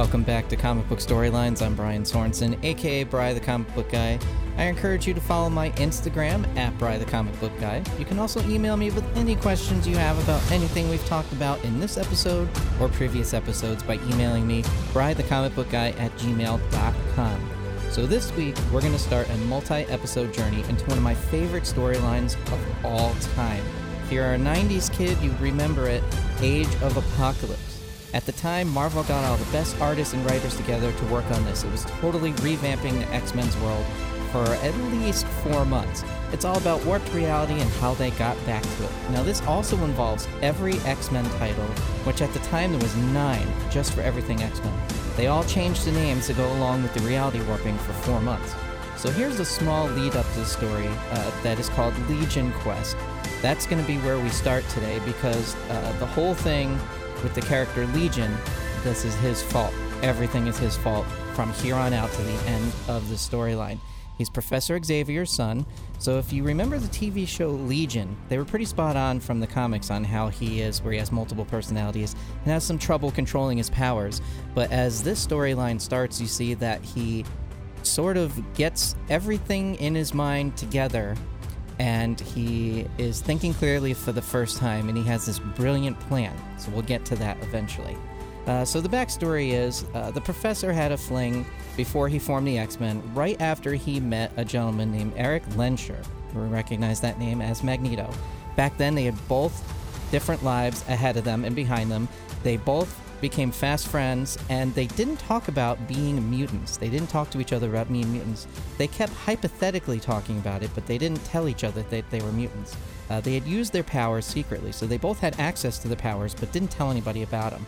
welcome back to Comic Book Storylines. I'm Brian Sorensen, aka Bry the Comic Book Guy. I encourage you to follow my Instagram at Bry the Comic Book Guy. You can also email me with any questions you have about anything we've talked about in this episode or previous episodes by emailing me, Bry the Comic Book Guy at gmail.com. So this week, we're going to start a multi episode journey into one of my favorite storylines of all time. If you're a 90s kid, you remember it Age of Apocalypse. At the time, Marvel got all the best artists and writers together to work on this. It was totally revamping the X Men's world for at least four months. It's all about warped reality and how they got back to it. Now, this also involves every X Men title, which at the time there was nine just for everything X Men. They all changed the names to go along with the reality warping for four months. So here's a small lead up to the story uh, that is called Legion Quest. That's going to be where we start today because uh, the whole thing with the character Legion, this is his fault. Everything is his fault from here on out to the end of the storyline. He's Professor Xavier's son, so if you remember the TV show Legion, they were pretty spot on from the comics on how he is, where he has multiple personalities and has some trouble controlling his powers. But as this storyline starts, you see that he sort of gets everything in his mind together and he is thinking clearly for the first time, and he has this brilliant plan. So we'll get to that eventually. Uh, so the backstory is uh, the professor had a fling before he formed the X Men, right after he met a gentleman named Eric Lehnsherr. We recognize that name as Magneto. Back then, they had both different lives ahead of them and behind them. They both became fast friends, and they didn't talk about being mutants. They didn't talk to each other about being mutants. They kept hypothetically talking about it, but they didn't tell each other that they were mutants. Uh, they had used their powers secretly, so they both had access to the powers, but didn't tell anybody about them.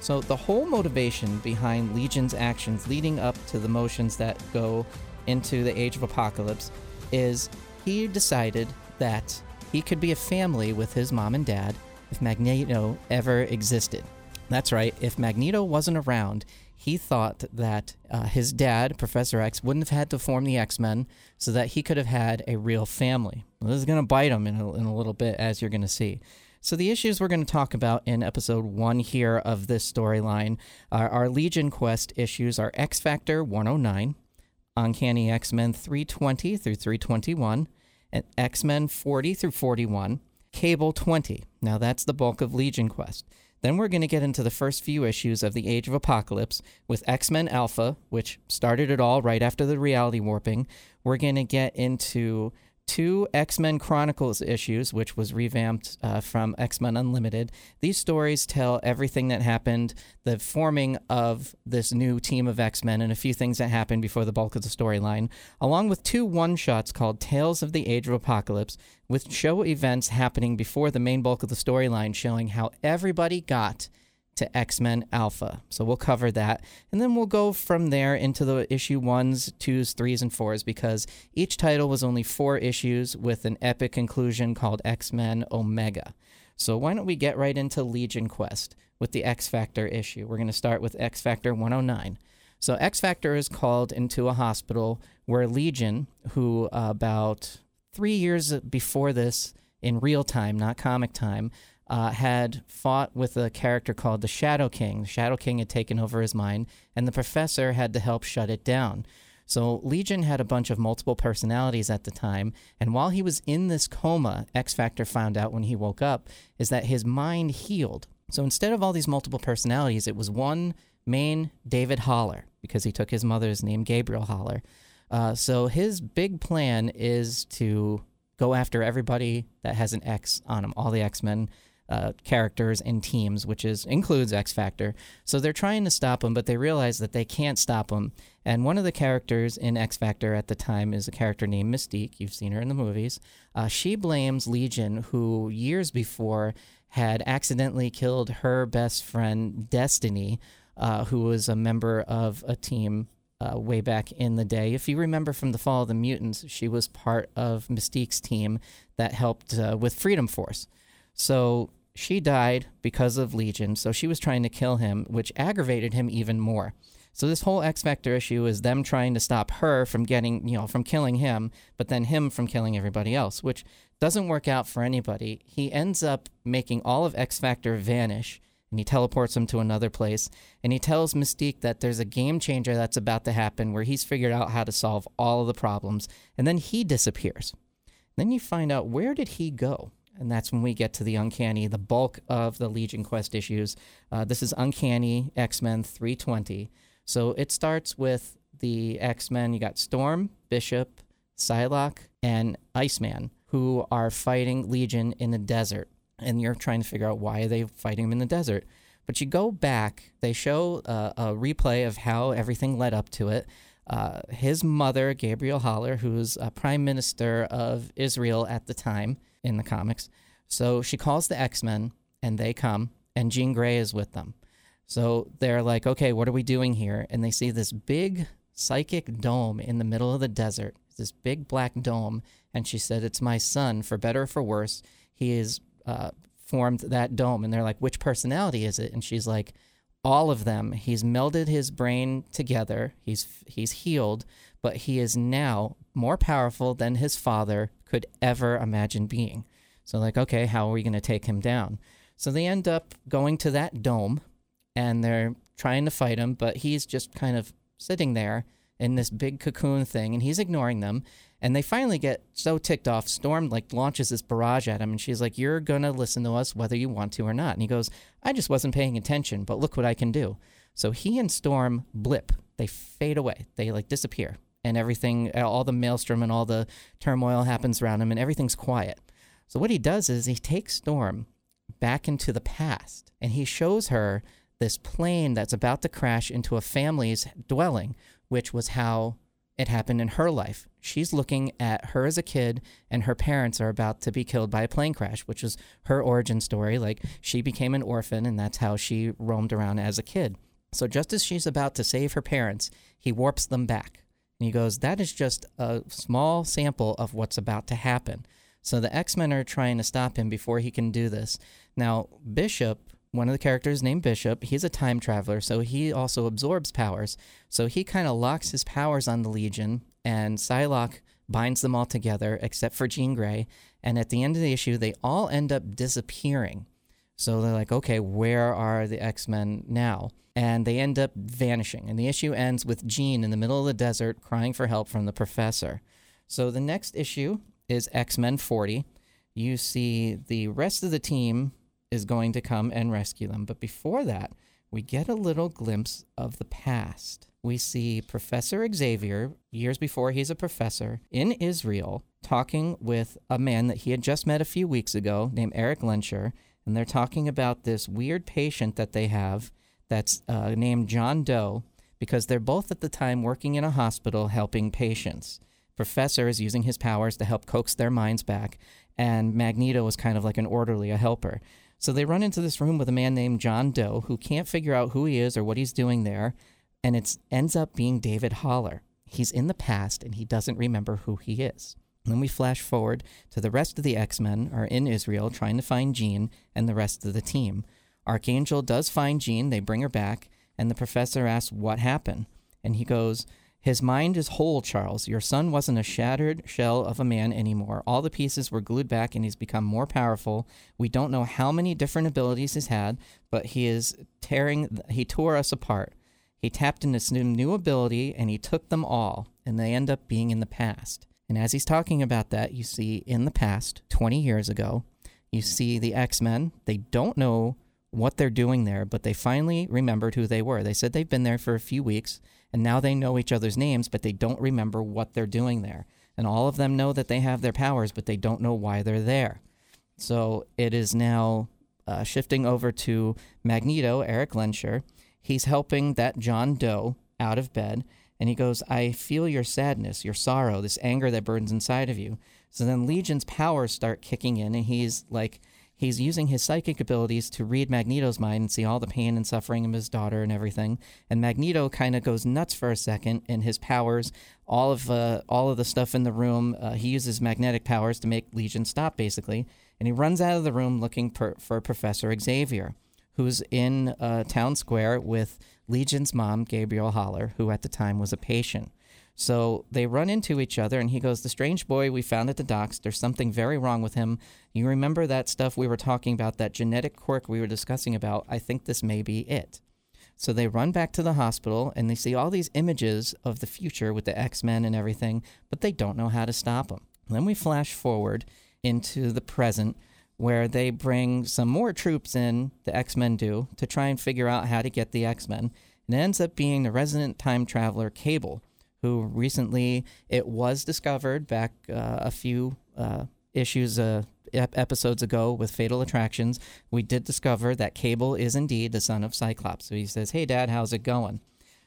So the whole motivation behind Legion's actions leading up to the motions that go into the Age of Apocalypse is he decided that he could be a family with his mom and dad if Magneto ever existed. That's right, if Magneto wasn't around, he thought that uh, his dad, Professor X, wouldn't have had to form the X Men so that he could have had a real family. Well, this is going to bite him in a, in a little bit, as you're going to see. So, the issues we're going to talk about in episode one here of this storyline are our Legion Quest issues are X Factor 109, Uncanny X Men 320 through 321, and X Men 40 through 41, Cable 20. Now, that's the bulk of Legion Quest. Then we're going to get into the first few issues of the Age of Apocalypse with X Men Alpha, which started it all right after the reality warping. We're going to get into two X Men Chronicles issues, which was revamped uh, from X Men Unlimited. These stories tell everything that happened, the forming of this new team of X Men, and a few things that happened before the bulk of the storyline, along with two one shots called Tales of the Age of Apocalypse, with show events happening before the main bulk of the storyline, showing how everybody got to X Men Alpha. So we'll cover that. And then we'll go from there into the issue ones, twos, threes, and fours because each title was only four issues with an epic conclusion called X Men Omega. So why don't we get right into Legion Quest with the X Factor issue? We're going to start with X Factor 109. So X Factor is called into a hospital where Legion, who uh, about three years before this, in real time, not comic time, uh, had fought with a character called the Shadow King. The Shadow King had taken over his mind, and the professor had to help shut it down. So Legion had a bunch of multiple personalities at the time, and while he was in this coma, X Factor found out when he woke up is that his mind healed. So instead of all these multiple personalities, it was one main David Haller because he took his mother's name, Gabriel Haller. Uh, so his big plan is to go after everybody that has an X on them, all the X Men uh, characters and teams, which is includes X Factor. So they're trying to stop him, but they realize that they can't stop him. And one of the characters in X Factor at the time is a character named Mystique. You've seen her in the movies. Uh, she blames Legion, who years before had accidentally killed her best friend Destiny, uh, who was a member of a team uh, way back in the day. If you remember from the Fall of the Mutants, she was part of Mystique's team that helped uh, with Freedom Force. So she died because of Legion, so she was trying to kill him, which aggravated him even more. So this whole X Factor issue is them trying to stop her from getting, you know, from killing him, but then him from killing everybody else, which doesn't work out for anybody. He ends up making all of X Factor vanish, and he teleports him to another place. And he tells Mystique that there's a game changer that's about to happen where he's figured out how to solve all of the problems. And then he disappears. Then you find out where did he go? And that's when we get to the uncanny, the bulk of the Legion Quest issues. Uh, this is Uncanny X Men 320. So it starts with the X Men. You got Storm, Bishop, Psylocke, and Iceman, who are fighting Legion in the desert. And you're trying to figure out why are they fighting him in the desert. But you go back, they show uh, a replay of how everything led up to it. Uh, his mother, Gabriel Haller, who's a prime minister of Israel at the time in the comics, so she calls the X Men and they come, and Jean Grey is with them. So they're like, okay, what are we doing here? And they see this big psychic dome in the middle of the desert, this big black dome. And she said, It's my son, for better or for worse. He has uh, formed that dome. And they're like, Which personality is it? And she's like, all of them. He's melded his brain together. He's he's healed, but he is now more powerful than his father could ever imagine being. So like, okay, how are we going to take him down? So they end up going to that dome and they're trying to fight him, but he's just kind of sitting there in this big cocoon thing and he's ignoring them. And they finally get so ticked off storm like launches this barrage at him and she's like you're going to listen to us whether you want to or not. And he goes i just wasn't paying attention but look what i can do. So he and storm blip. They fade away. They like disappear and everything uh, all the maelstrom and all the turmoil happens around him and everything's quiet so what he does is he takes storm back into the past and he shows her this plane that's about to crash into a family's dwelling which was how it happened in her life. She's looking at her as a kid, and her parents are about to be killed by a plane crash, which is her origin story. Like she became an orphan, and that's how she roamed around as a kid. So just as she's about to save her parents, he warps them back. And he goes, That is just a small sample of what's about to happen. So the X Men are trying to stop him before he can do this. Now, Bishop one of the characters named Bishop, he's a time traveler, so he also absorbs powers. So he kind of locks his powers on the Legion, and Psylocke binds them all together, except for Jean Grey. And at the end of the issue, they all end up disappearing. So they're like, okay, where are the X Men now? And they end up vanishing. And the issue ends with Jean in the middle of the desert crying for help from the professor. So the next issue is X Men 40. You see the rest of the team is going to come and rescue them. But before that, we get a little glimpse of the past. We see Professor Xavier, years before he's a professor, in Israel, talking with a man that he had just met a few weeks ago named Eric Lehnsherr. And they're talking about this weird patient that they have that's uh, named John Doe because they're both at the time working in a hospital helping patients. Professor is using his powers to help coax their minds back, and Magneto is kind of like an orderly, a helper. So they run into this room with a man named John Doe who can't figure out who he is or what he's doing there, and it ends up being David Haller. He's in the past and he doesn't remember who he is. Then we flash forward to the rest of the X Men are in Israel trying to find Jean and the rest of the team. Archangel does find Jean, they bring her back, and the professor asks what happened. And he goes, his mind is whole, Charles. Your son wasn't a shattered shell of a man anymore. All the pieces were glued back and he's become more powerful. We don't know how many different abilities he's had, but he is tearing, he tore us apart. He tapped into some new ability and he took them all, and they end up being in the past. And as he's talking about that, you see in the past, 20 years ago, you see the X Men. They don't know what they're doing there, but they finally remembered who they were. They said they've been there for a few weeks and now they know each other's names, but they don't remember what they're doing there. And all of them know that they have their powers, but they don't know why they're there. So it is now uh, shifting over to Magneto, Eric Lehnsherr. He's helping that John Doe out of bed, and he goes, I feel your sadness, your sorrow, this anger that burns inside of you. So then Legion's powers start kicking in, and he's like, he's using his psychic abilities to read Magneto's mind and see all the pain and suffering of his daughter and everything. And Magneto kind of goes nuts for a second in his powers. All of uh, all of the stuff in the room, uh, he uses magnetic powers to make Legion stop, basically. And he runs out of the room looking per, for Professor Xavier, who's in uh, town square with Legion's mom, Gabriel Haller, who at the time was a patient. So they run into each other, and he goes, The strange boy we found at the docks, there's something very wrong with him. You remember that stuff we were talking about, that genetic quirk we were discussing about? I think this may be it. So they run back to the hospital and they see all these images of the future with the X Men and everything, but they don't know how to stop them. Then we flash forward into the present where they bring some more troops in, the X Men do, to try and figure out how to get the X Men. And it ends up being the resident time traveler Cable, who recently it was discovered back uh, a few uh, issues, uh, ep- episodes ago with Fatal Attractions. We did discover that Cable is indeed the son of Cyclops. So he says, Hey, Dad, how's it going?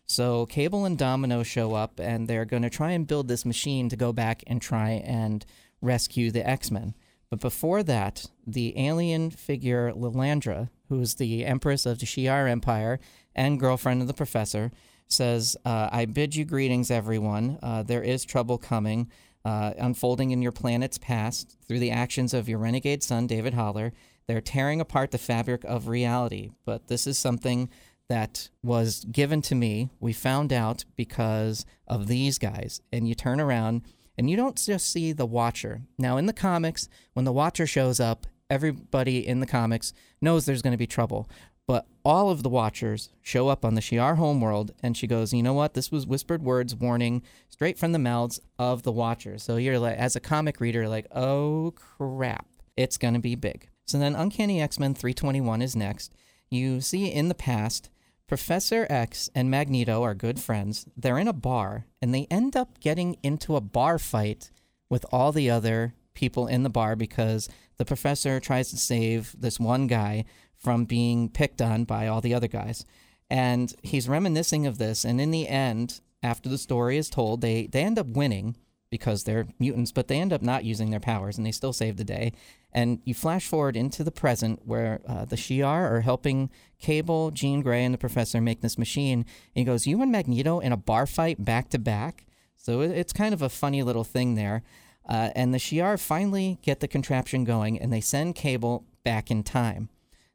So Cable and Domino show up, and they're going to try and build this machine to go back and try and rescue the X Men. But before that, the alien figure Lilandra, who's the empress of the Shi'ar Empire and girlfriend of the professor, says, uh, I bid you greetings, everyone. Uh, there is trouble coming, uh, unfolding in your planet's past through the actions of your renegade son, David Haller. They're tearing apart the fabric of reality. But this is something that was given to me. We found out because of these guys. And you turn around and you don't just see the Watcher. Now, in the comics, when the Watcher shows up, everybody in the comics knows there's going to be trouble. But all of the Watchers show up on the Shi'ar homeworld, and she goes, "You know what? This was whispered words, warning, straight from the mouths of the Watchers." So you're like, as a comic reader, like, "Oh crap, it's going to be big." So then, Uncanny X Men 321 is next. You see in the past Professor X and Magneto are good friends. They're in a bar and they end up getting into a bar fight with all the other people in the bar because the professor tries to save this one guy from being picked on by all the other guys. And he's reminiscing of this. And in the end, after the story is told, they, they end up winning because they're mutants, but they end up not using their powers and they still save the day. And you flash forward into the present where uh, the Shi'ar are helping Cable, Jean Grey, and the Professor make this machine. And he goes, You and Magneto in a bar fight back to back? So it's kind of a funny little thing there. Uh, and the Shi'ar finally get the contraption going and they send Cable back in time.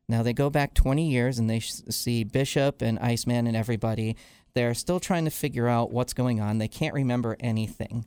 Now they go back 20 years and they sh- see Bishop and Iceman and everybody. They're still trying to figure out what's going on. They can't remember anything.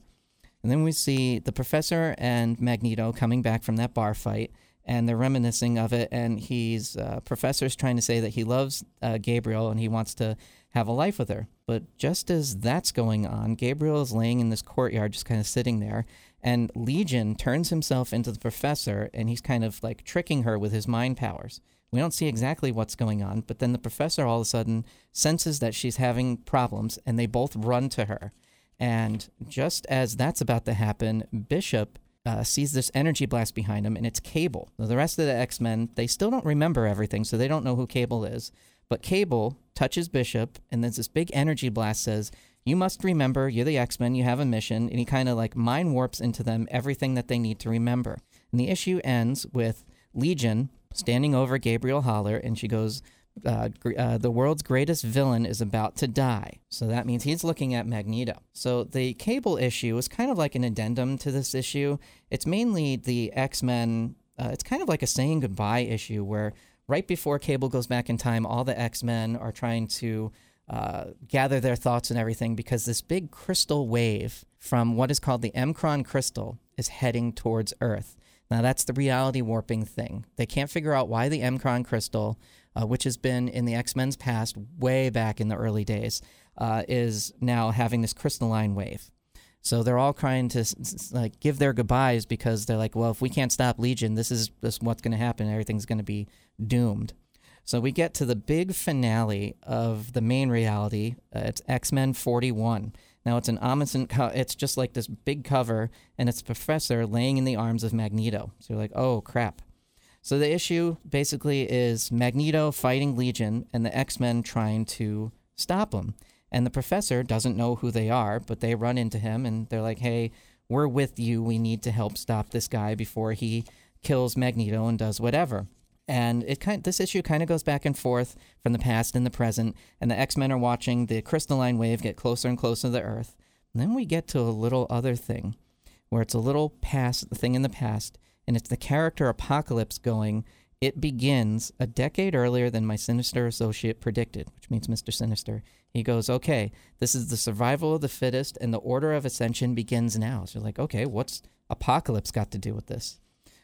And then we see the professor and Magneto coming back from that bar fight, and they're reminiscing of it. And he's uh, professor's trying to say that he loves uh, Gabriel and he wants to have a life with her. But just as that's going on, Gabriel is laying in this courtyard, just kind of sitting there, and Legion turns himself into the professor, and he's kind of like tricking her with his mind powers. We don't see exactly what's going on, but then the professor all of a sudden senses that she's having problems, and they both run to her. And just as that's about to happen, Bishop uh, sees this energy blast behind him, and it's Cable. Now, the rest of the X Men, they still don't remember everything, so they don't know who Cable is. But Cable touches Bishop, and then this big energy blast says, You must remember, you're the X Men, you have a mission. And he kind of like mind warps into them everything that they need to remember. And the issue ends with Legion standing over Gabriel Haller, and she goes, uh, uh, the world's greatest villain is about to die. So that means he's looking at Magneto. So the Cable issue is kind of like an addendum to this issue. It's mainly the X Men, uh, it's kind of like a saying goodbye issue where right before Cable goes back in time, all the X Men are trying to uh, gather their thoughts and everything because this big crystal wave from what is called the M'Kraan crystal is heading towards Earth. Now, that's the reality warping thing. They can't figure out why the M'Kraan crystal uh, which has been in the X Men's past, way back in the early days, uh, is now having this crystalline wave. So they're all trying to like give their goodbyes because they're like, well, if we can't stop Legion, this is, this is what's going to happen. Everything's going to be doomed. So we get to the big finale of the main reality. Uh, it's X Men 41. Now it's an omniscient. Co- it's just like this big cover, and it's Professor laying in the arms of Magneto. So you're like, oh crap. So the issue basically is Magneto fighting Legion and the X Men trying to stop him. And the professor doesn't know who they are, but they run into him and they're like, hey, we're with you. We need to help stop this guy before he kills Magneto and does whatever. And it kind this issue kind of goes back and forth from the past and the present, and the X Men are watching the crystalline wave get closer and closer to the Earth. And then we get to a little other thing, where it's a little past the thing in the past, and it's the character Apocalypse going It begins a decade earlier than my sinister associate predicted, which means Mr. Sinister. He goes, okay, this is the survival of the fittest, and the order of ascension begins now. So you're like, okay, what's apocalypse got to do with this?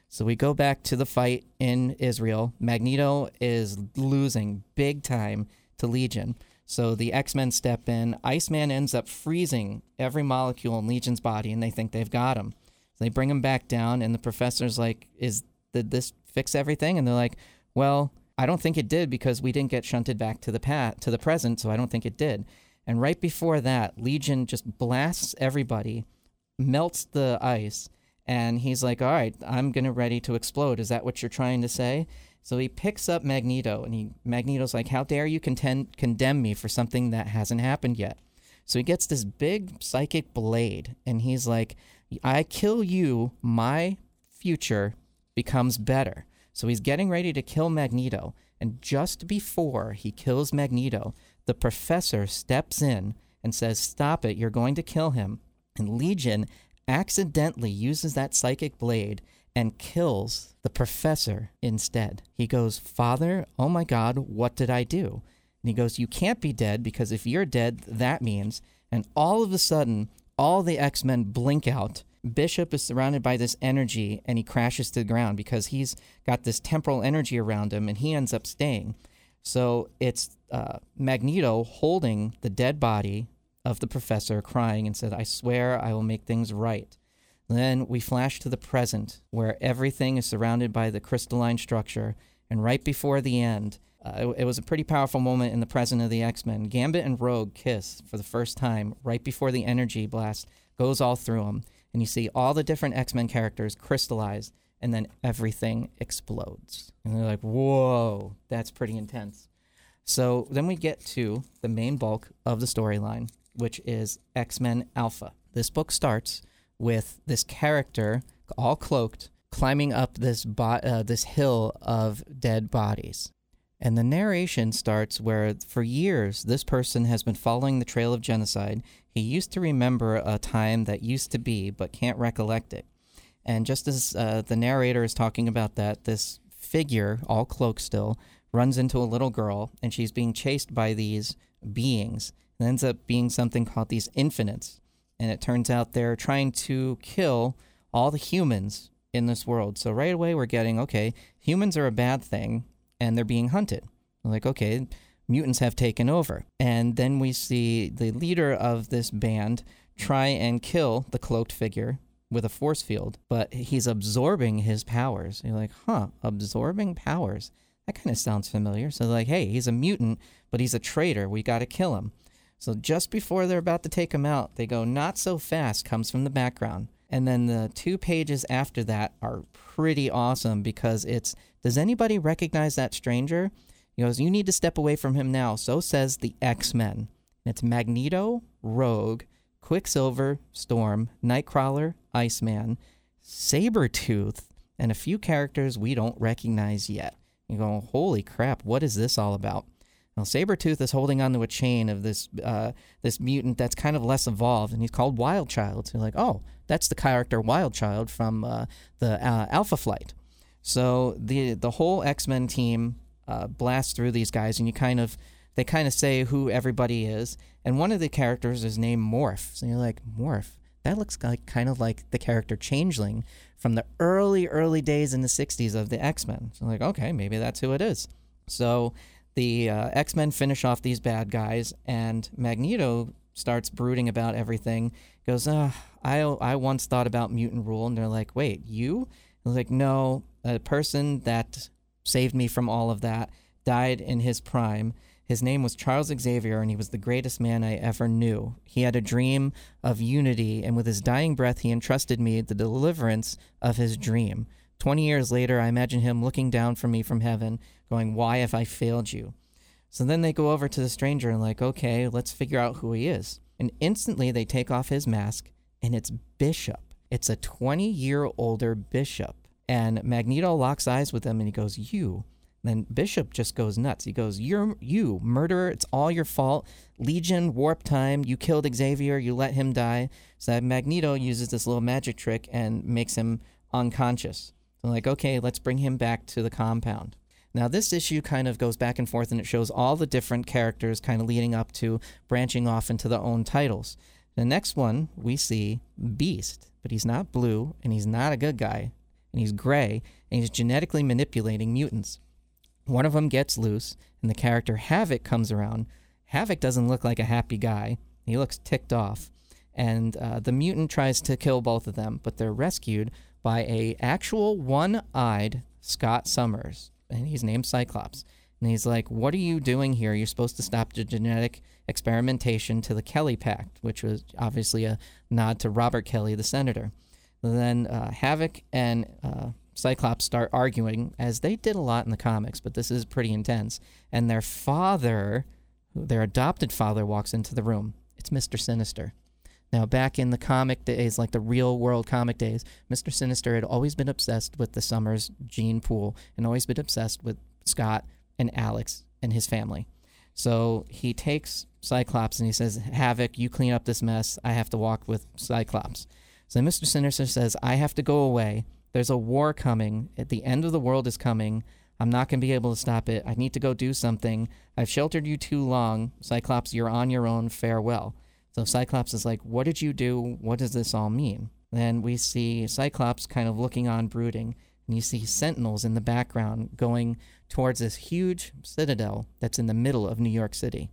So we go back to the fight in Israel. Magneto is losing big time to Legion. So the X Men step in. Iceman ends up freezing every molecule in Legion's body, and they think they've got him. They bring him back down, and the professor's like, "Is did this fix everything?" And they're like, "Well, I don't think it did because we didn't get shunted back to the pat to the present, so I don't think it did." And right before that, Legion just blasts everybody, melts the ice, and he's like, "All right, I'm gonna ready to explode. Is that what you're trying to say?" So he picks up Magneto, and he Magneto's like, "How dare you contend, condemn me for something that hasn't happened yet?" So he gets this big psychic blade, and he's like, "I kill you, my future becomes better." So he's getting ready to kill Magneto, and just before he kills Magneto, the professor steps in and says, "Stop it! You're going to kill him." And Legion accidentally uses that psychic blade and kills the professor instead. He goes, Father, oh my God, what did I do? And he goes, You can't be dead because if you're dead, that means. And all of a sudden, all the X Men blink out. Bishop is surrounded by this energy and he crashes to the ground because he's got this temporal energy around him and he ends up staying. So it's uh, Magneto holding the dead body of the professor, crying and said, I swear I will make things right. Then we flash to the present, where everything is surrounded by the crystalline structure. And right before the end, uh, it, it, was a pretty powerful moment in the present of the X Men. Gambit and Rogue kiss for the first time right before the energy blast goes all through them. And you see all the different X Men characters crystallize, and then everything explodes. And they're like, whoa, that's pretty intense. So then we get to the main bulk of the storyline, which is X Men Alpha. This book starts with this character all cloaked climbing up this bo- uh, this hill of dead bodies. And the narration starts where, for years, this person has been following the trail of genocide. He used to remember a time that used to be, but can't recollect it. And just as uh, the narrator is talking about that, this figure, all cloaked still, runs into a little girl, and she's being chased by these beings. It ends up being something called these infinites and it turns out they're trying to kill all the humans in this world. So right away we're getting okay, humans are a bad thing and they're being hunted. Like okay, mutants have taken over. And then we see the leader of this band try and kill the cloaked figure with a force field, but he's absorbing his powers. You're like, "Huh, absorbing powers." That kind of sounds familiar. So like, "Hey, he's a mutant, but he's a traitor. We got to kill him." So just before they're about to take him out, they go, Not so fast comes from the background. And then the two pages after that are pretty awesome because it's Does anybody recognize that stranger? He goes, You need to step away from him now. So says the X Men. It's Magneto, Rogue, Quicksilver, Storm, Nightcrawler, Iceman, Sabretooth, and a few characters we don't recognize yet. You go, Holy crap, what is this all about? Well, Sabretooth is holding onto a chain of this uh, this mutant that's kind of less evolved, and he's called Wildchild. So you're like, oh, that's the character Wildchild from uh, the uh, Alpha Flight. So the the whole X Men team uh, blasts through these guys, and you kind of they kind of say who everybody is, and one of the characters is named Morph. So you're like, Morph. That looks like kind of like the character Changeling from the early early days in the '60s of the X Men. So like, okay, maybe that's who it is. So the uh, X Men finish off these bad guys, and Magneto starts brooding about everything. Goes, uh, I I once thought about mutant rule, and they're like, wait, you? And like, no, a person that saved me from all of that died in his prime. His name was Charles Xavier, and he was the greatest man I ever knew. He had a dream of unity, and with his dying breath, he entrusted me the deliverance of his dream. Twenty years later, I imagine him looking down from me from heaven, going, Why have I failed you? So then they go over to the stranger and, like, okay, let's figure out who he is. And instantly they take off his mask, and it's Bishop. It's a 20 year older Bishop. And Magneto locks eyes with him and he goes, You. Then Bishop just goes nuts. He goes, You're you, murderer. It's all your fault. Legion, warp time. You killed Xavier. You let him die. So Magneto uses this little magic trick and makes him unconscious. They're like, okay, let's bring him back to the compound. Now, this issue kind of goes back and forth and it shows all the different characters kind of leading up to branching off into their own titles. The next one, we see Beast, but he's not blue and he's not a good guy and he's gray and he's genetically manipulating mutants. One of them gets loose and the character Havoc comes around. Havoc doesn't look like a happy guy, he looks ticked off. And uh, the mutant tries to kill both of them, but they're rescued by a actual one-eyed Scott Summers and he's named Cyclops. And he's like, What are you doing here? You're supposed to stop the genetic experimentation to the Kelly Pact, which was obviously a nod to Robert Kelly, the senator. And then uh, Havoc and uh, Cyclops start arguing, as they did a lot in the comics, but this is pretty intense. And their father, their adopted father, walks into the room. It's Mr. Sinister. Now, back in the comic days, like the real world comic days, Mr. Sinister had always been obsessed with the Summers gene pool and always been obsessed with Scott and Alex and his family. So he takes Cyclops and he says, Havoc, you clean up this mess. I have to walk with Cyclops. So Mr. Sinister says, I have to go away. There's a war coming. At the end of the world is coming. I'm not going to be able to stop it. I need to go do something. I've sheltered you too long. Cyclops, you're on your own. Farewell. So Cyclops is like, What did you do? What does this all mean? Then we see Cyclops kind of looking on, brooding, and you see sentinels in the background going towards this huge citadel that's in the middle of New York City.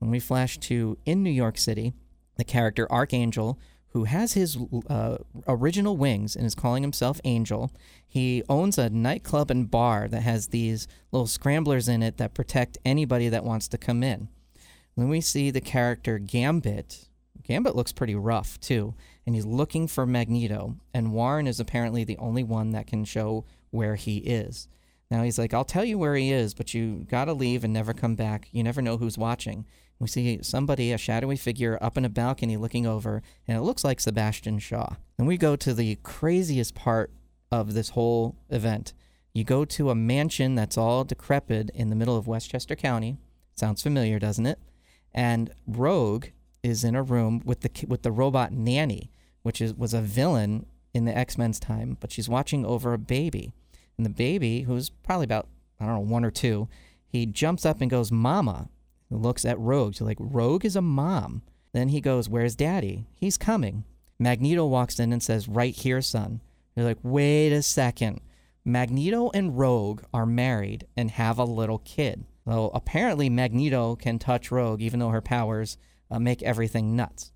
When we flash to in New York City, the character Archangel, who has his uh, original wings and is calling himself Angel, he owns a nightclub and bar that has these little scramblers in it that protect anybody that wants to come in. Then we see the character Gambit. Gambit looks pretty rough too, and he's looking for Magneto, and Warren is apparently the only one that can show where he is. Now he's like, I'll tell you where he is, but you gotta leave and never come back. You never know who's watching. We see somebody, a shadowy figure, up in a balcony looking over, and it looks like Sebastian Shaw. And we go to the craziest part of this whole event. You go to a mansion that's all decrepit in the middle of Westchester County. Sounds familiar, doesn't it? and Rogue is in a room with the with the robot nanny, which is was a villain in the X Men's time, but she's watching over a baby, and the baby, who's probably about I don't know one or two, he jumps up and goes, "Mama." He looks at Rogue. So like Rogue is a mom. Then he goes, "Where's Daddy?" He's coming. Magneto walks in and says, "Right here, son." They're like, "Wait a second. Magneto and Rogue are married and have a little kid." Though apparently Magneto can touch Rogue, even though her powers uh, make everything nuts.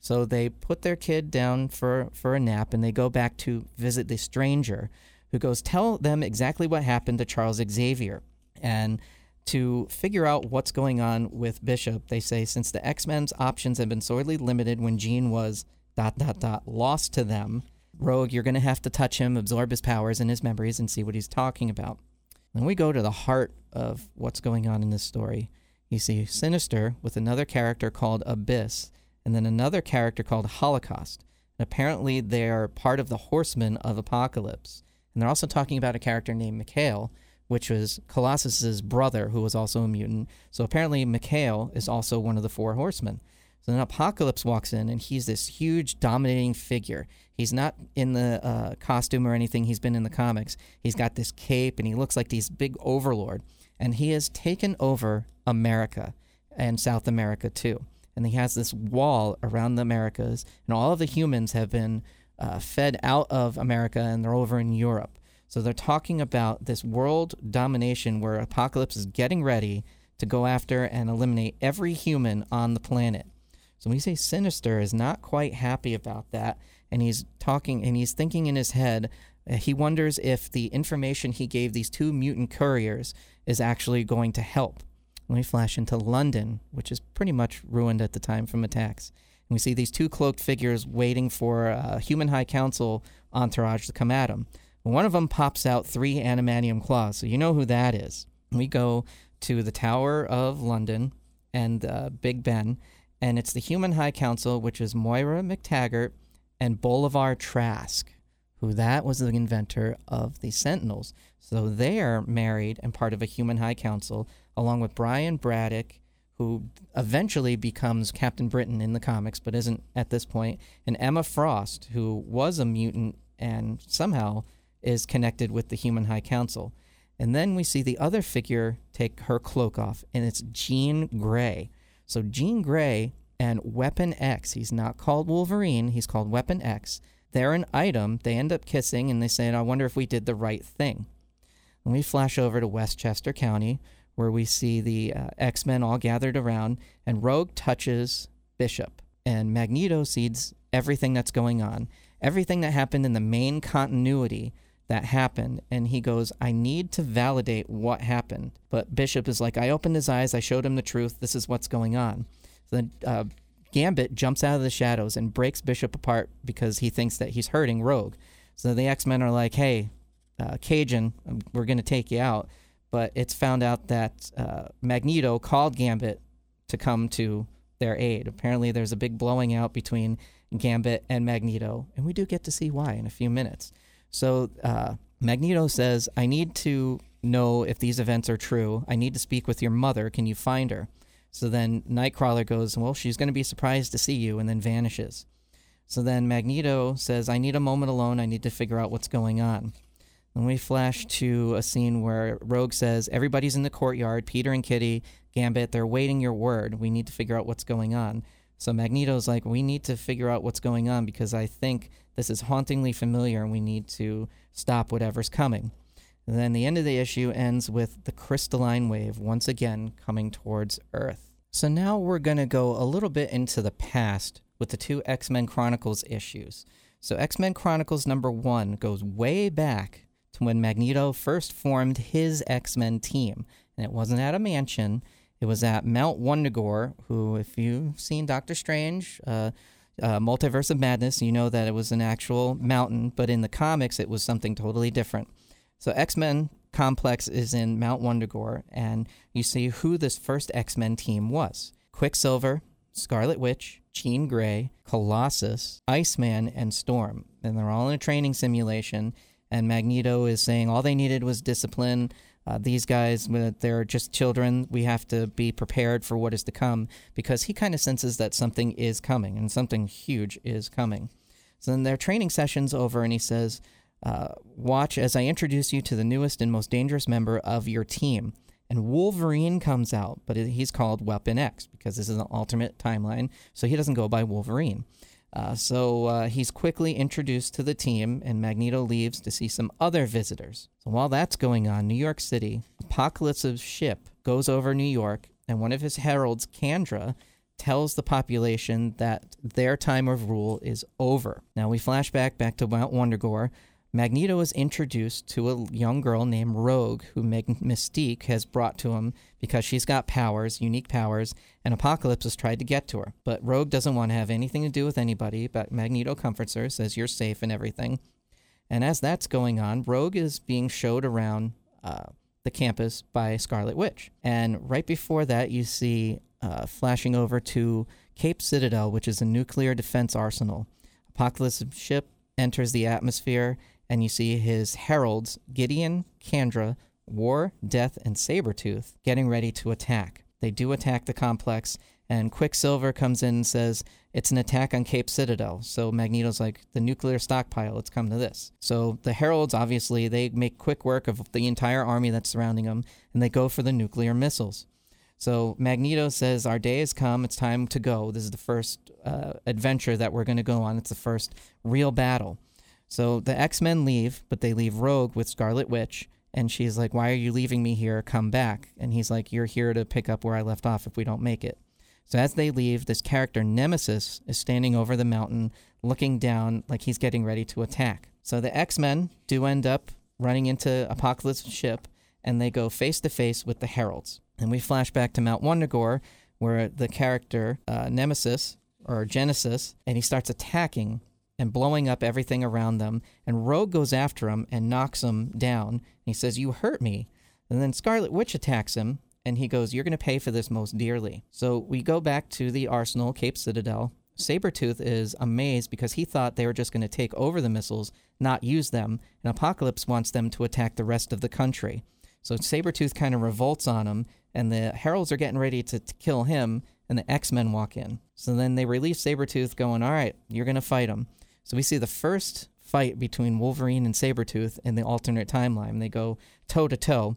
So they put their kid down for, for a nap and they go back to visit the stranger who goes, Tell them exactly what happened to Charles Xavier. And to figure out what's going on with Bishop, they say, since the X Men's options have been sorely limited when Jean was dot dot dot lost to them, Rogue, you're going to have to touch him, absorb his powers and his memories, and see what he's talking about. Then we go to the heart of what's going on in this story. You see Sinister with another character called Abyss, and then another character called Holocaust. And apparently, they are part of the Horsemen of Apocalypse. And they're also talking about a character named Mikhail, which was Colossus's brother, who was also a mutant. So apparently, Mikhail is also one of the four horsemen. So then Apocalypse walks in, and he's this huge, dominating figure. He's not in the uh, costume or anything. He's been in the comics. He's got this cape, and he looks like this big overlord. And he has taken over America and South America too. And he has this wall around the Americas, and all of the humans have been uh, fed out of America, and they're over in Europe. So they're talking about this world domination where Apocalypse is getting ready to go after and eliminate every human on the planet. So when we say Sinister is not quite happy about that, and he's talking and he's thinking in his head, uh, he wonders if the information he gave these two mutant couriers is actually going to help. When we flash into London, which is pretty much ruined at the time from attacks, we see these two cloaked figures waiting for a human high council entourage to come at them. One of them pops out three adamantium claws, so you know who that is. We go to the Tower of London and uh, Big Ben, and it's the Human High Council, which is Moira MacTaggert and Bolivar Trask, who that was the inventor of the Sentinels. So they are married and part of a Human High Council, along with Brian Braddock, who eventually becomes Captain Britain in the comics, but isn't at this point, and Emma Frost, who was a mutant and somehow is connected with the Human High Council. And then we see the other figure take her cloak off, and it's Jean Grey. So Jean Grey and Weapon X, he's not called Wolverine, he's called Weapon X. They're an item. They end up kissing, and they say, I wonder if we did the right thing. And we flash over to Westchester County, where we see the uh, X Men all gathered around, and Rogue touches Bishop, and Magneto sees everything that's going on, everything that happened in the main continuity that happened. And he goes, I need to validate what happened. But Bishop is like, I opened his eyes, I showed him the truth, this is what's going on. So then uh, Gambit jumps out of the shadows and breaks Bishop apart because he thinks that he's hurting Rogue. So the X Men are like, hey, uh, Cajun, we're going to take you out. But it's found out that uh, Magneto called Gambit to come to their aid. Apparently, there's a big blowing out between Gambit and Magneto, and we do get to see why in a few minutes. So uh, Magneto says, I need to know if these events are true. I need to speak with your mother. Can you find her? So then Nightcrawler goes, Well, she's going to be surprised to see you, and then vanishes. So then Magneto says, I need a moment alone. I need to figure out what's going on. And we flash to a scene where Rogue says, Everybody's in the courtyard. Peter and Kitty, Gambit, they're waiting your word. We need to figure out what's going on. So Magneto's like, We need to figure out what's going on because I think this is hauntingly familiar and we need to stop whatever's coming. And then the end of the issue ends with the crystalline wave once again coming towards Earth. So now we're going to go a little bit into the past with the two X Men Chronicles issues. So X Men Chronicles number one goes way back when Magneto first formed his X Men team. And it wasn't at a mansion, it was at Mount Wundagore, who, if you've seen Doctor Strange, uh, uh, Multiverse of Madness, you know that it was an actual mountain, but in the comics, it was something totally different. So X Men Complex is in Mount Wundagore, and you see who this first X Men team was Quicksilver, Scarlet Witch, Jean Grey, Colossus, Iceman, and Storm. And they're all in a training simulation, and Magneto is saying all they needed was discipline. Uh, these guys, they're just children. We have to be prepared for what is to come because he kind of senses that something is coming and something huge is coming. So then their training session's over, and he says, uh, watch as I introduce you to the newest and most dangerous member of your team. And Wolverine comes out, but he's called Weapon X because this is an alternate timeline, so he doesn't go by Wolverine. Uh, so uh, he's quickly introduced to the team, and Magneto leaves to see some other visitors. So while that's going on, New York City, Apocalypse's ship goes over New York, and one of his heralds, Kandra, tells the population that their time of rule is over. Now we flash back back to Mount Wundagore, Magneto is introduced to a young girl named Rogue, who Mystique has brought to him because she's got powers, unique powers, and Apocalypse has tried to get to her. But Rogue doesn't want to have anything to do with anybody, but Magneto comforts her, says you're safe and everything. And as that's going on, Rogue is being showed around uh, the campus by Scarlet Witch. And right before that, you see uh, flashing over to Cape Citadel, which is a nuclear defense arsenal. Apocalypse's ship enters the atmosphere and you see his heralds, Gideon, Kandra, War, Death, and Sabretooth, getting ready to attack. They do attack the complex, and Quicksilver comes in and says, It's an attack on Cape Citadel. So Magneto's like, The nuclear stockpile, let's come to this. So the heralds, obviously, they make quick work of the entire army that's surrounding them, and they go for the nuclear missiles. So Magneto says, Our day has come. It's time to go. This is the first uh, adventure that we're going to go on. It's the first real battle. So the X Men leave, but they leave Rogue with Scarlet Witch. And she's like, Why are you leaving me here? Come back. And he's like, You're here to pick up where I left off if we don't make it. So as they leave, this character, Nemesis, is standing over the mountain, looking down like he's getting ready to attack. So the X Men do end up running into Apocalypse's ship, and they go face to face with the Heralds. And we flash back to Mount Wundagore, where the character, uh, Nemesis, or Genesis, and he starts attacking and blowing up everything around them. And Rogue goes after him and knocks him down. he says, You hurt me. And then Scarlet Witch attacks him, and he goes, You're going to pay for this most dearly. So we go back to the arsenal, Cape Citadel. Sabretooth is amazed because he thought they were just going to take over the missiles, not use them, and Apocalypse wants them to attack the rest of the country. So Sabretooth kind of revolts on him, and the Heralds are getting ready to, to kill him, and the X Men walk in. So then they release Sabretooth, going, All right, you're going to fight him. So we see the first fight between Wolverine and Sabretooth in the alternate timeline. They go toe to toe.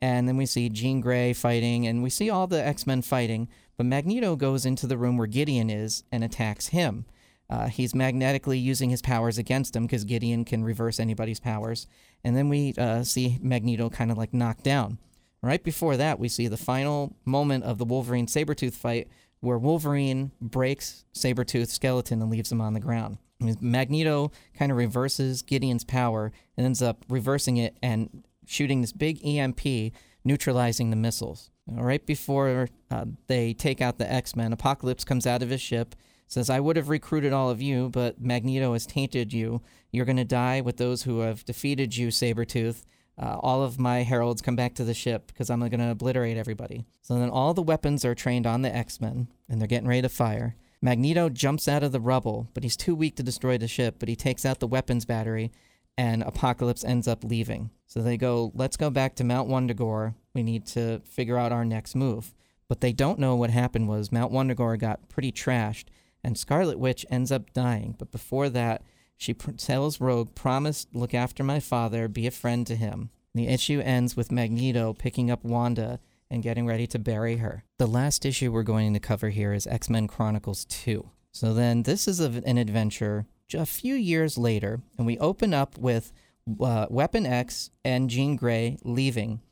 And then we see Jean Grey fighting, and we see all the X Men fighting. But Magneto goes into the room where Gideon is and attacks him. Uh, he's magnetically using his powers against him because Gideon can reverse anybody's powers. And then we uh, see Magneto kind of like knocked down. Right before that, we see the final moment of the Wolverine Sabretooth fight where Wolverine breaks Sabretooth's skeleton and leaves him on the ground. Magneto kind of reverses Gideon's power and ends up reversing it and shooting this big EMP, neutralizing the missiles. Right before uh, they take out the X Men, Apocalypse comes out of his ship, says, I would have recruited all of you, but Magneto has tainted you. You're going to die with those who have defeated you, Sabretooth uh, all of my heralds come back to the ship because I'm going to obliterate everybody. So then all the weapons are trained on the X Men and they're getting ready to fire. Magneto jumps out of the rubble, but he's too weak to destroy the ship, but he takes out the weapons battery and Apocalypse ends up leaving. So they go, let's go back to Mount Wundagore. We need to figure out our next move. But they don't know what happened was Mount Wundagore got pretty trashed and Scarlet Witch ends up dying. But before that, she pr- tells Rogue, promise look after my father, be a friend to him. The issue ends with Magneto picking up Wanda and getting ready to bury her. The last issue we're going to cover here is X Men Chronicles 2. So then this is an adventure a few years later, and we open up with uh, Weapon X and Jean Grey leaving.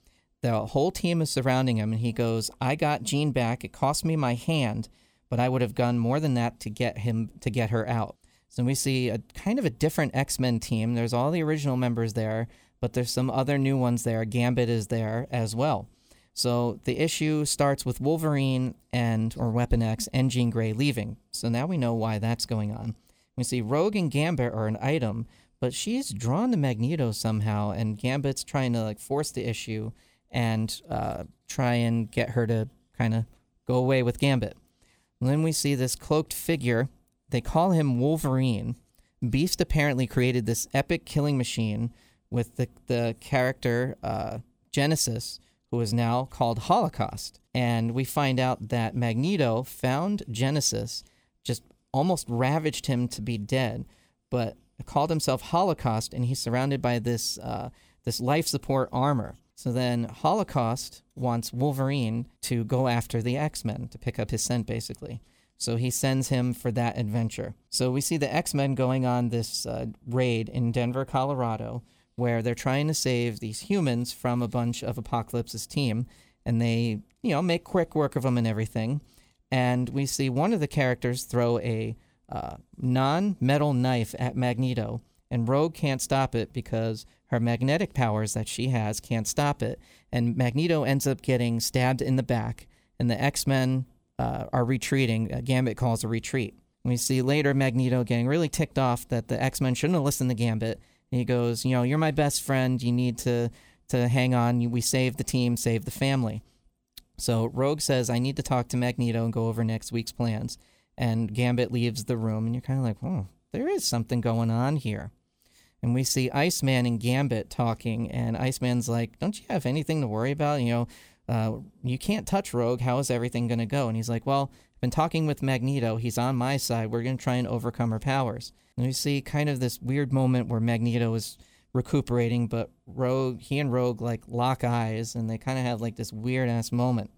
The whole team is surrounding him, and he goes, I got Jean back. It cost me my hand, but I would have done more than that to get him to get her out. So we see a kind of a different X Men team. There's all the original members there, but there's some other new ones there. Gambit is there as well. So the issue starts with Wolverine and or Weapon X and Jean Grey leaving. So now we know why that's going on. We see Rogue and Gambit are an item, but she's drawn to Magneto somehow, and Gambit's trying to like force the issue and uh, try and get her to kind of go away with Gambit. And then we see this cloaked figure they call him Wolverine. Beast apparently created this epic killing machine with the, the character uh, Genesis, who is now called Holocaust. And we find out that Magneto found Genesis, just almost ravaged him to be dead, but called himself Holocaust, and he's surrounded by this uh, this life support armor. So then Holocaust wants Wolverine to go after the X Men to pick up his scent, basically. So he sends him for that adventure. So we see the X Men going on this uh, raid in Denver, Colorado, where they're trying to save these humans from a bunch of Apocalypse's team, and they, you know, make quick work of them and everything. And we see one of the characters throw a uh, non-metal knife at Magneto, and Rogue can't stop it because her magnetic powers that she has can't stop it. And Magneto ends up getting stabbed in the back, and the X Men uh, are retreating. Uh, Gambit calls a retreat. we see later Magneto getting really ticked off that the X Men shouldn't have listened to Gambit. He goes, "You know, you're my best friend. You need to to hang on. We save the team, save the family." So Rogue says, "I need to talk to Magneto and go over next week's plans." And Gambit leaves the room, and you're kind of like, "Oh, there is something going on here." And we see Iceman and Gambit talking, and Iceman's like, "Don't you have anything to worry about? You know, uh, you can't touch Rogue. How is everything going to go? And he's like, well, been talking with Magneto. He's on my side. We're going to try and overcome her powers. And we see kind of this weird moment where Magneto is recuperating, but Rogue, he and Rogue like lock eyes and they kind of have like this weird ass moment.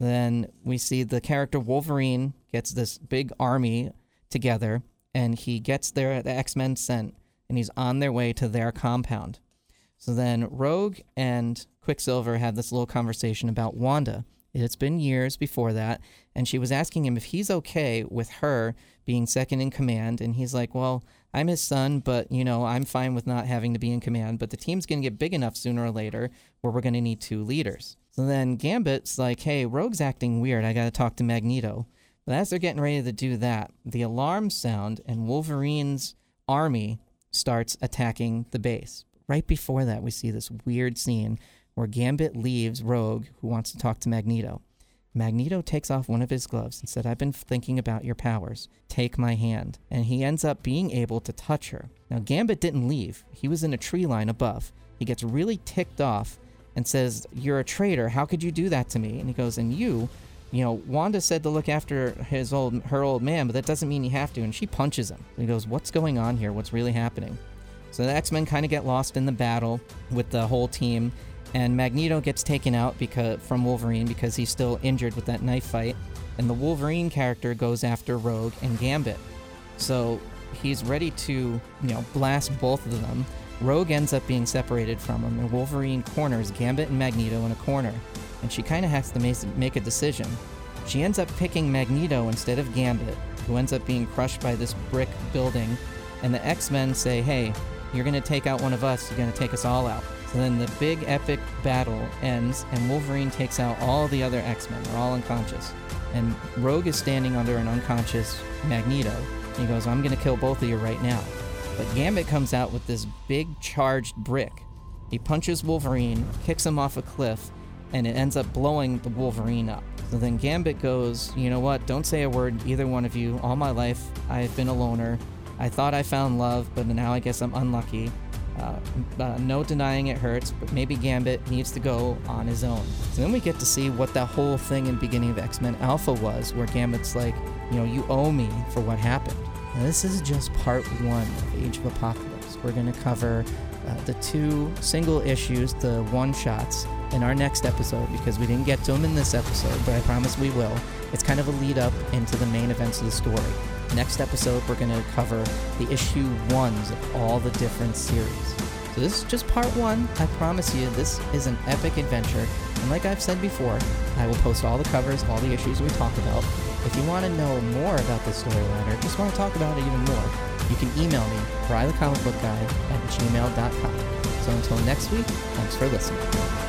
Then we see the character Wolverine gets this big army together and he gets their the X-Men scent and he's on their way to their compound. So then Rogue and Quicksilver have this little conversation about Wanda. It's been years before that, and she was asking him if he's okay with her being second in command, and he's like, "Well, I'm his son, but you know, I'm fine with not having to be in command, but the team's going to get big enough sooner or later where we're going to need two leaders." So then Gambit's like, "Hey, Rogue's acting weird. I got to talk to Magneto." But as they're getting ready to do that, the alarm sound and Wolverine's army starts attacking the base. Right before that, we see this weird scene where Gambit leaves Rogue, who wants to talk to Magneto. Magneto takes off one of his gloves and said, I've been thinking about your powers. Take my hand. And he ends up being able to touch her. Now, Gambit didn't leave, he was in a tree line above. He gets really ticked off and says, You're a traitor. How could you do that to me? And he goes, And you, you know, Wanda said to look after his old her old man, but that doesn't mean you have to. And she punches him. And he goes, What's going on here? What's really happening? So the X Men kind of get lost in the battle with the whole team, and Magneto gets taken out because from Wolverine because he's still injured with that knife fight, and the Wolverine character goes after Rogue and Gambit. So he's ready to, you know, blast both of them. Rogue ends up being separated from him, and Wolverine corners Gambit and Magneto in a corner, and she kind of has to make a decision. She ends up picking Magneto instead of Gambit, who ends up being crushed by this brick building, and the X Men say, hey, you're gonna take out one of us, you're gonna take us all out. So then the big epic battle ends, and Wolverine takes out all the other X Men. They're all unconscious. And Rogue is standing under an unconscious Magneto. He goes, I'm gonna kill both of you right now. But Gambit comes out with this big charged brick. He punches Wolverine, kicks him off a cliff, and it ends up blowing the Wolverine up. So then Gambit goes, You know what? Don't say a word, either one of you. All my life, I've been a loner. I thought I found love, but now I guess I'm unlucky. Uh, uh, no denying it hurts, but maybe Gambit needs to go on his own. So then we get to see what that whole thing in beginning of X Men Alpha was, where Gambit's like, you know, you owe me for what happened. Now, this is just part one of Age of Apocalypse. We're going to cover uh, the two single issues, the one shots, in our next episode because we didn't get to them in this episode, but I promise we will. It's kind of a lead up into the main events of the story. Next episode, we're going to cover the issue ones of all the different series. So this is just part one. I promise you, this is an epic adventure. And like I've said before, I will post all the covers all the issues we talk about. If you want to know more about this storyline or just want to talk about it even more, you can email me, brythecomicbookguy at gmail.com. So until next week, thanks for listening.